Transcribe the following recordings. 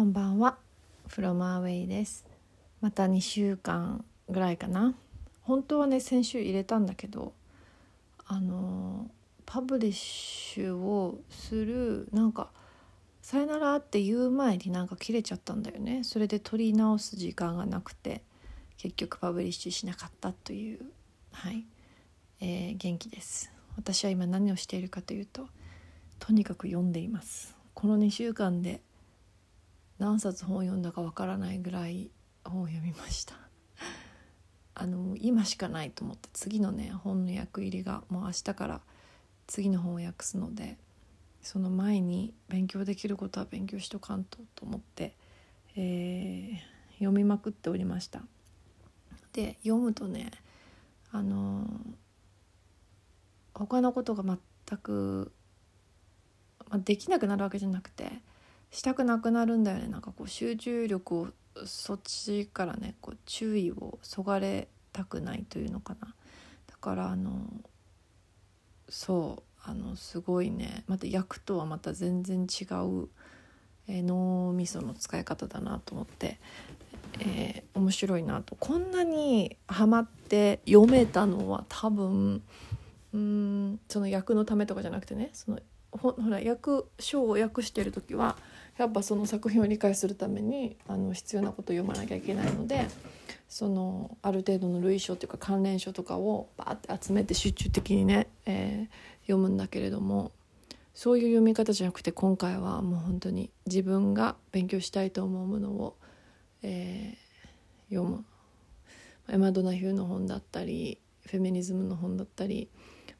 こんばんは。フロマーウェイです。また2週間ぐらいかな。本当はね先週入れたんだけどあのパブリッシュをするなんか「さよなら」って言う前になんか切れちゃったんだよね。それで撮り直す時間がなくて結局パブリッシュしなかったというはい、えー、元気です。私は今何をしているかというととにかく読んでいます。この2週間で何冊本読んだかわからないぐらい本を読みました。あの今しかないと思って次のね本の役入りがもう明日から次の本を訳すのでその前に勉強できることは勉強しとかんとと思って、えー、読みまくっておりました。で読むとねあの他のことが全く、まあ、できなくなるわけじゃなくてしたくなくなるんだよね。なんかこう集中力をそっちからねこう注意をそがれたくないというのかな。だからあのそうあのすごいね。また役とはまた全然違う、えー、脳みその使い方だなと思って、えー、面白いなと。こんなにハマって読めたのは多分うんその役のためとかじゃなくてねそのほほら役書を訳してる時はやっぱその作品を理解するためにあの必要なことを読まなきゃいけないのでそのある程度の類書というか関連書とかをバーって集めて集中的にね、えー、読むんだけれどもそういう読み方じゃなくて今回はもう本当に自分が勉強したいと思うものを、えー、読む。エマ・ドナヒューの本だったりフェミニズムの本だったり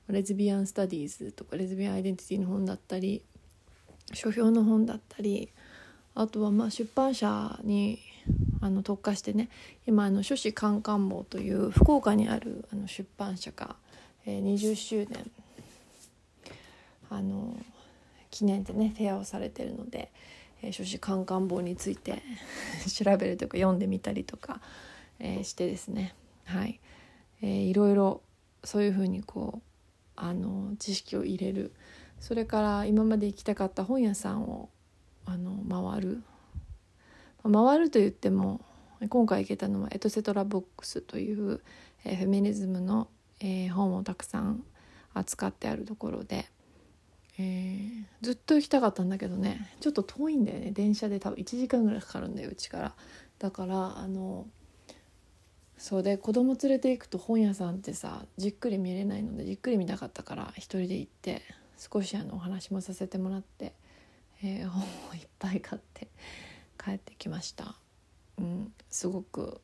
レズビアン・スタディーズとかレズビアン・アイデンティティの本だったり書評の本だったりあとはまあ出版社にあの特化してね今あの書士カンカン坊という福岡にあるあの出版社が、えー、20周年あの記念でねフェアをされてるので、えー、書士カンカン坊について 調べるとか読んでみたりとか、えー、してですね。はい、えー、いろいろそういうふうにこうあの知識を入れるそれから今まで行きたかった本屋さんをあの回る。回ると言っても今回行けたのはエトセトラボックスという、えー、フェミニズムの、えー、本をたくさん扱ってあるところで、えー、ずっと行きたかったんだけどねちょっと遠いんだよね。電車で多分1時間ぐらいかかるんだようちから。だからあのそうで子供連れて行くと本屋さんってさじっくり見れないのでじっくり見たかったから一人で行って。少しあのお話もさせてもらって、えー、本をいっぱい買って帰ってきました。うん、すごく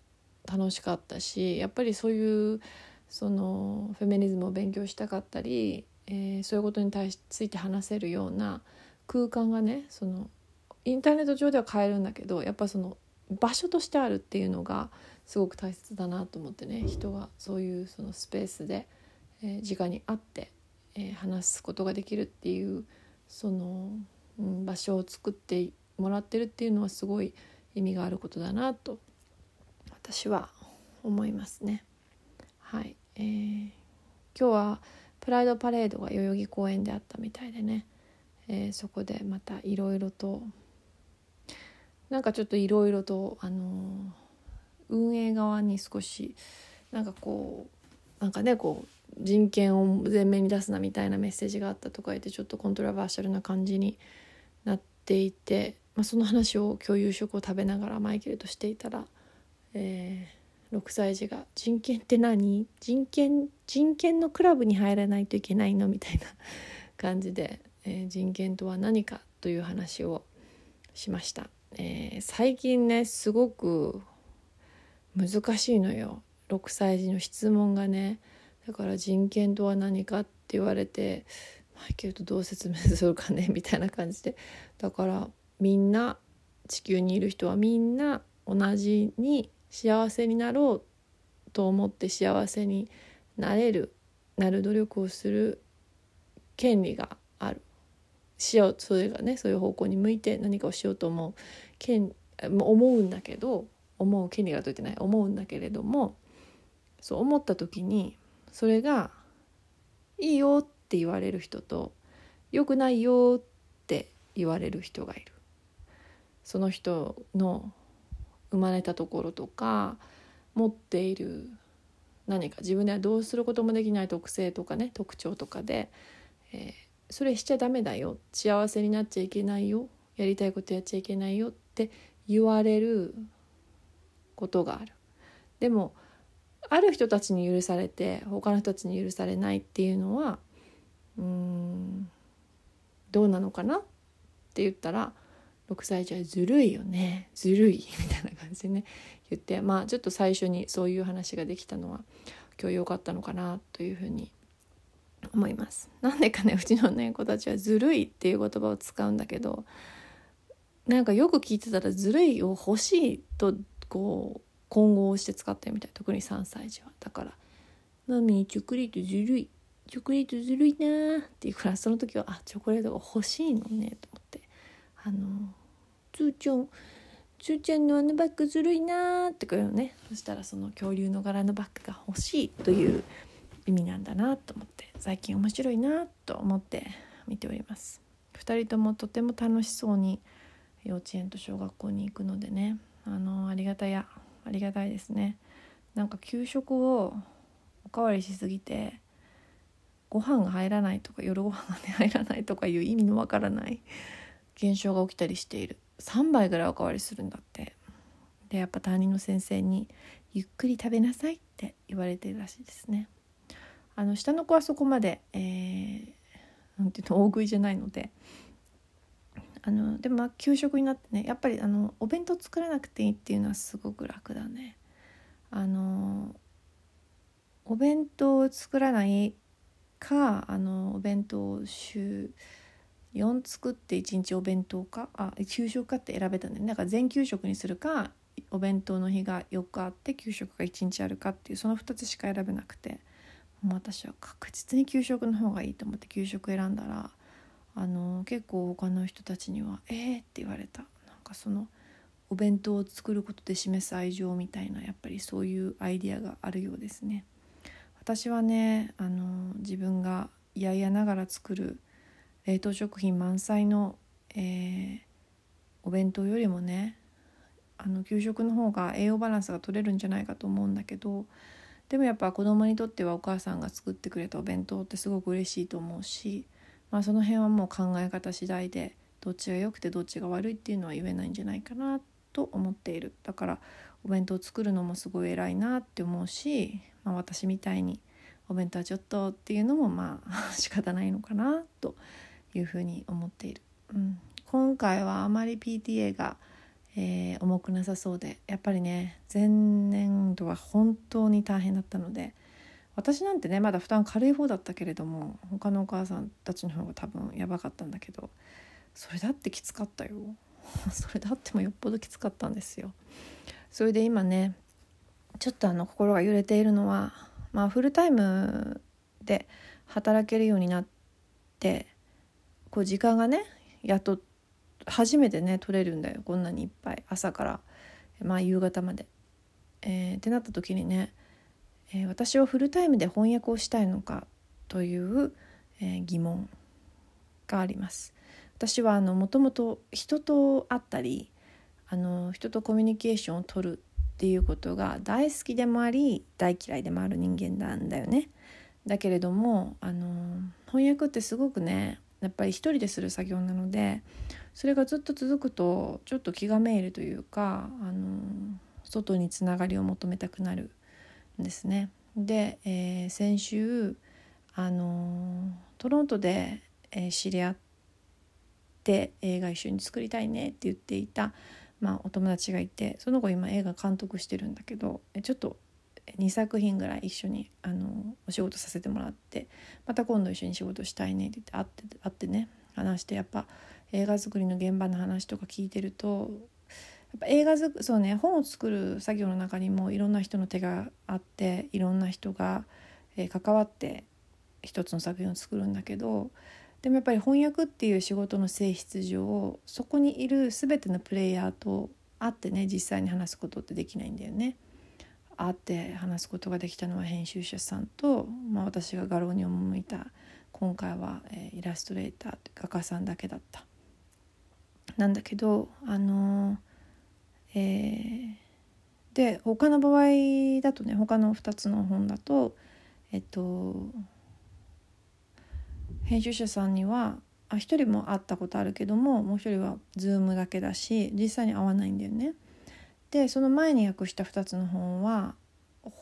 楽しかったしやっぱりそういうそのフェミニズムを勉強したかったり、えー、そういうことに対しついて話せるような空間がねそのインターネット上では買えるんだけどやっぱその場所としてあるっていうのがすごく大切だなと思ってね人がそういうそのスペースで、えー、直に会って、えー、話すことができるっていうその、うん、場所を作ってもらってるっていうのはすごい意味があることだなと私は思いますね。はい、えー、今日はプライドパレードが代々木公園であったみたいでね、えー、そこでまたいろいろとなんかちょっといろいろとあのー運営側に少しなんかこうなんかねこう人権を前面に出すなみたいなメッセージがあったとか言ってちょっとコントラバーシャルな感じになっていて、まあ、その話を共有食を食べながらマイケルとしていたら、えー、6歳児が「人権って何人権人権のクラブに入らないといけないの?」みたいな感じで、えー、人権とは何かという話をしました。えー、最近ねすごく難しいのよ6歳児の質問がねだから人権とは何かって言われてマイケルとどう説明するかねみたいな感じで。だからみんな地球にいる人はみんな同じに幸せになろうと思って幸せになれるなる努力をする権利がある。しようそれがねそういう方向に向いて何かをしようと思う権思うんだけど思う権利がといてない。思うんだけれどもそう思った時にそれが「いいよ」って言われる人と「良くないよ」って言われる人がいる。その人の生まれたところとか持っている何か自分ではどうすることもできない特性とかね特徴とかで、えー、それしちゃダメだよ幸せになっちゃいけないよやりたいことやっちゃいけないよって言われることがある。でもある人たちに許されて他の人たちに許されないっていうのはうんどうなのかなって言ったら6歳児はずるいよねずるい みたいな感じでね言ってまあちょっと最初にそういう話ができたのは今日良かったのかなというふうに思います。なんでかねうちのね子たちはずるいっていう言葉を使うんだけどなんかよく聞いてたらずるいを欲しいとこう混合して使ってみたい特に3歳児はだから「マミーチョコレートずるいチョコレートずるいな」っていうからその時は「あチョコレートが欲しいのね」と思って「あのつーちゃんつーちゃんのあのバッグずるいな」って言うのねそしたらその恐竜の柄のバッグが欲しいという意味なんだなと思って最近面白いなと思って見ております。2人ともとても楽しそうに幼稚園と小学校に行くのでねあのありがたやありがたいですね。なんか給食をおかわりしすぎてご飯が入らないとか夜ご飯が、ね、入らないとかいう意味のわからない現象が起きたりしている。3杯ぐらいおかわりするんだって。でやっぱ担任の先生に「ゆっくり食べなさい」って言われてるらしいですね。あの下の子はそこまで、えー、なんていうの大食いじゃないのであのでもまあ給食になってねやっぱりあのお弁当作らなくていいっていうのはすごく楽だね。あのお弁当を作らないかあのお弁当を週4作って1日お弁当かあ給食かって選べたんで、ね、だから全給食にするかお弁当の日が4日あって給食が1日あるかっていうその2つしか選べなくてもう私は確実に給食の方がいいと思って給食選んだらあの結構他の人たちには「えー!」って言われたなんかそのお弁当を作ることで示す愛情みたいなやっぱりそういうアイディアがあるようですね。私はねあの自分が嫌々ながら作る冷凍食品満載の、えー、お弁当よりもねあの給食の方が栄養バランスが取れるんじゃないかと思うんだけどでもやっぱ子供にとってはお母さんが作ってくれたお弁当ってすごく嬉しいと思うしまあ、その辺はもう考え方次第でどっちが良くてどっちが悪いっていうのは言えないんじゃないかなと思っている。だからお弁当作るのもすごい偉いなって思うし、まあ、私みたいにお弁当はちょっとっていうのもまあ仕方ないのかなというふうに思っている、うん、今回はあまり PTA が、えー、重くなさそうでやっぱりね前年度は本当に大変だったので私なんてねまだ負担軽い方だったけれども他のお母さんたちの方が多分やばかったんだけどそれだってきつかったよ。それだってもよっぽどきつかったんですよ。それで今ねちょっとあの心が揺れているのはまあフルタイムで働けるようになってこう時間がねやっと初めてね取れるんだよ。こんなにいっぱい。朝からまあ夕方まで。えー、ってなった時にねえー、私はフルタイムで翻訳をしたいのかという、えー、疑問があります。私はもともと人と会ったりあの人とコミュニケーションを取るっていうことが大好きでもあり大嫌いでもある人間なんだよね。だけれどもあの翻訳ってすごくねやっぱり一人でする作業なのでそれがずっと続くとちょっと気がめいるというかあの外につながりを求めたくなるですね。で、えー、先週あのトロントで、えー、知り合って映画一緒に作りたいねって言っていた、まあ、お友達がいてその子今映画監督してるんだけどちょっと2作品ぐらい一緒にあのお仕事させてもらってまた今度一緒に仕事したいねって言って会って会ってね話してやっぱ映画作りの現場の話とか聞いてるとっぱ映画づそうね本を作る作業の中にもいろんな人の手があっていろんな人が、えー、関わって一つの作品を作るんだけどでもやっぱり翻訳っていう仕事の性質上そこにいる全てのプレイヤーと会ってね実際に話すことってできないんだよね。会って話すことができたのは編集者さんと、まあ、私が画廊に赴いた今回は、えー、イラストレーター画家さんだけだった。なんだけどあのえー、で他の場合だとね他の2つの本だとえっと編集者さんにはあ1人も会ったことあるけどももう1人は Zoom だけだし実際に会わないんだよね。でその前に訳した2つの本は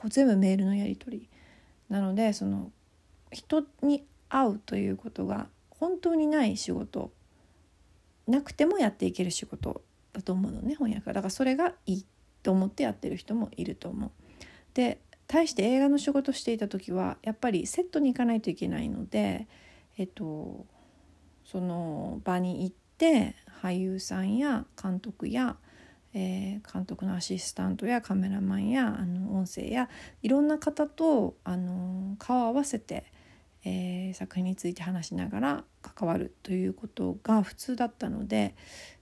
全部メールのやり取り。なのでその人に会うということが本当にない仕事。なくてもやっていける仕事。だと思うのね翻訳だからそれがいいと思ってやってる人もいると思う。で対して映画の仕事していた時はやっぱりセットに行かないといけないのでえっとその場に行って俳優さんや監督や、えー、監督のアシスタントやカメラマンやあの音声やいろんな方とあの顔を合わせて、えー、作品について話しながら関わるということが普通だったので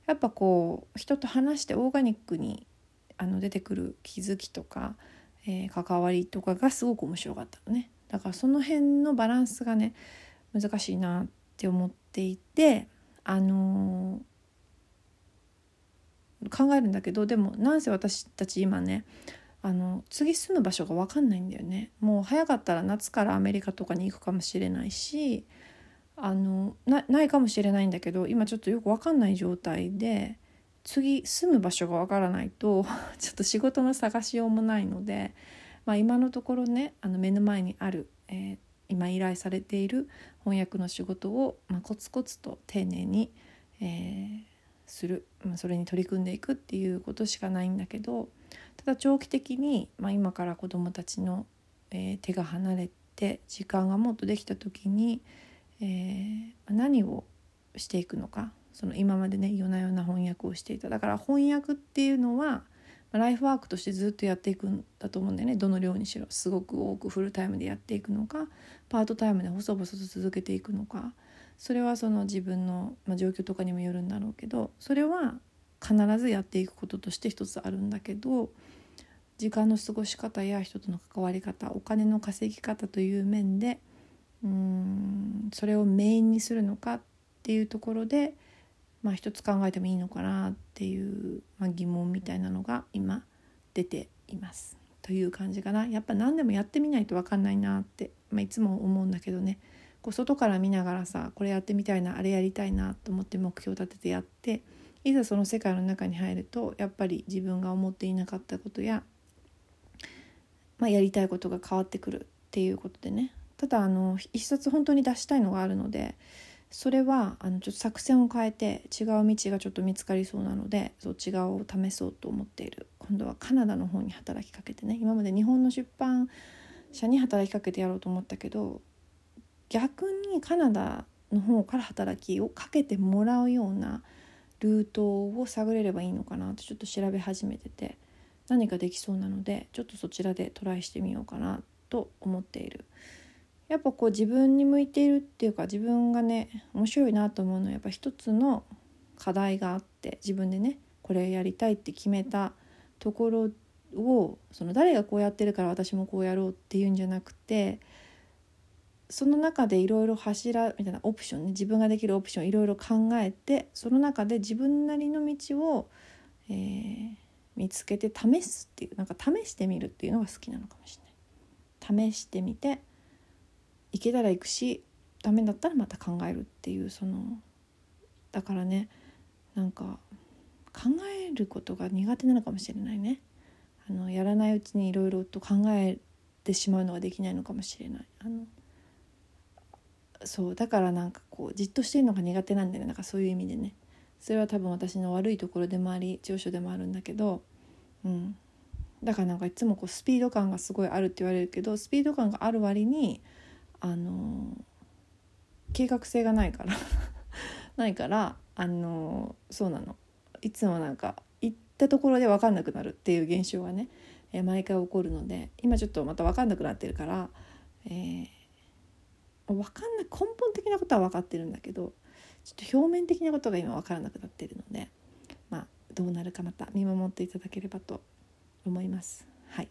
やっぱこう人と話してオーガニックにあの出てくる気づきとか、えー、関わりとかがすごく面白かったのね。だからその辺のバランスがね難しいなって思っていてあのー、考えるんだけどでもなんせ私たち今ねあの次住む場所が分かんないんだよね。もう早かったら夏からアメリカとかに行くかもしれないしあのないかもしれないんだけど今ちょっとよく分かんない状態で次住む場所が分からないと ちょっと仕事の探しようもないので、まあ、今のところねあの目の前にある、えー、今依頼されている翻訳の仕事を、まあ、コツコツと丁寧に、えー、する、まあ、それに取り組んでいくっていうことしかないんだけどただ長期的に、まあ、今から子どもたちの、えー、手が離れて時間がもっとできた時に、えー、何をしていくのかその今までね夜な夜な翻訳をしていた。だから翻訳っていうのはライフワークとしてずっとやっていくんだと思うんだよね。どの量にしろ。すごく多くフルタイムでやっていくのかパートタイムで細々と続けていくのか。それはその自分の、まあ、状況とかにもよるんだろうけどそれは必ずやっていくこととして一つあるんだけど時間の過ごし方や人との関わり方お金の稼ぎ方という面でうんそれをメインにするのかっていうところでまあ、一つ考えてもいいのかなっていう、まあ、疑問みたいなのが今出ています。という感じかな。やっぱ何でもやってみないと分かんないなって、まあ、いつも思うんだけどね。こう外から見ながらさこれやってみたいなあれやりたいなと思って目標立ててやっていざその世界の中に入るとやっぱり自分が思っていなかったことや、まあ、やりたいことが変わってくるっていうことでね。ただあの一冊本当に出したいのがあるのでそれはあのちょっと作戦を変えて違う道がちょっと見つかりそうなのでそっち側を試そうと思っている今度はカナダの方に働きかけてね今まで日本の出版社に働きかけてやろうと思ったけど逆にカナダの方から働きをかけてもらうようなルートを探れればいいのかなってちょっと調べ始めてて何かできそうなのでちょっとそちらでトライしてみようかなと思っている。やっぱこう自分に向いているっていうか自分がね面白いなと思うのはやっぱ一つの課題があって自分でねこれやりたいって決めたところをその誰がこうやってるから私もこうやろうっていうんじゃなくてその中でいろいろ柱みたいなオプションね自分ができるオプションいろいろ考えてその中で自分なりの道を、えー、見つけて試すっていうなんか試してみるっていうのが好きなのかもしれない。試してみて行けたら行くしダメだったらまた考えるっていうそのだからねなんか考えることが苦手なのかもしれないね。あのやらないうちにいろいろと考えてしまうのができないのかもしれない。あのそうだからなんかこうじっとしてるのが苦手なんだよね。なんかそういう意味でね。それは多分私の悪いところでもあり長所でもあるんだけどうん。だからなんかいつもこうスピード感がすごいあるって言われるけどスピード感がある割にあの計画性がないから ないからあのそうなのいつもなんか行ったところで分かんなくなるっていう現象がね、え、毎回起こるので今ちょっとまた分かんなくなってるから、えー、分かんない根本的なことは分かってるんだけどちょっと表面的なことが今分からなくなってるのでまあどうなるかまた見守っていただければと思います。はい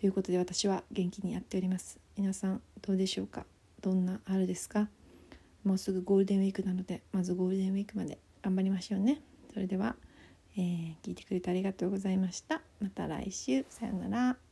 ということで私は元気にやっております。皆さんどうでしょうか？どんな春ですか？もうすぐゴールデンウィークなのでまずゴールデンウィークまで頑張りましょうね。それでは、えー聞いてくれてありがとうございました。また来週。さようなら。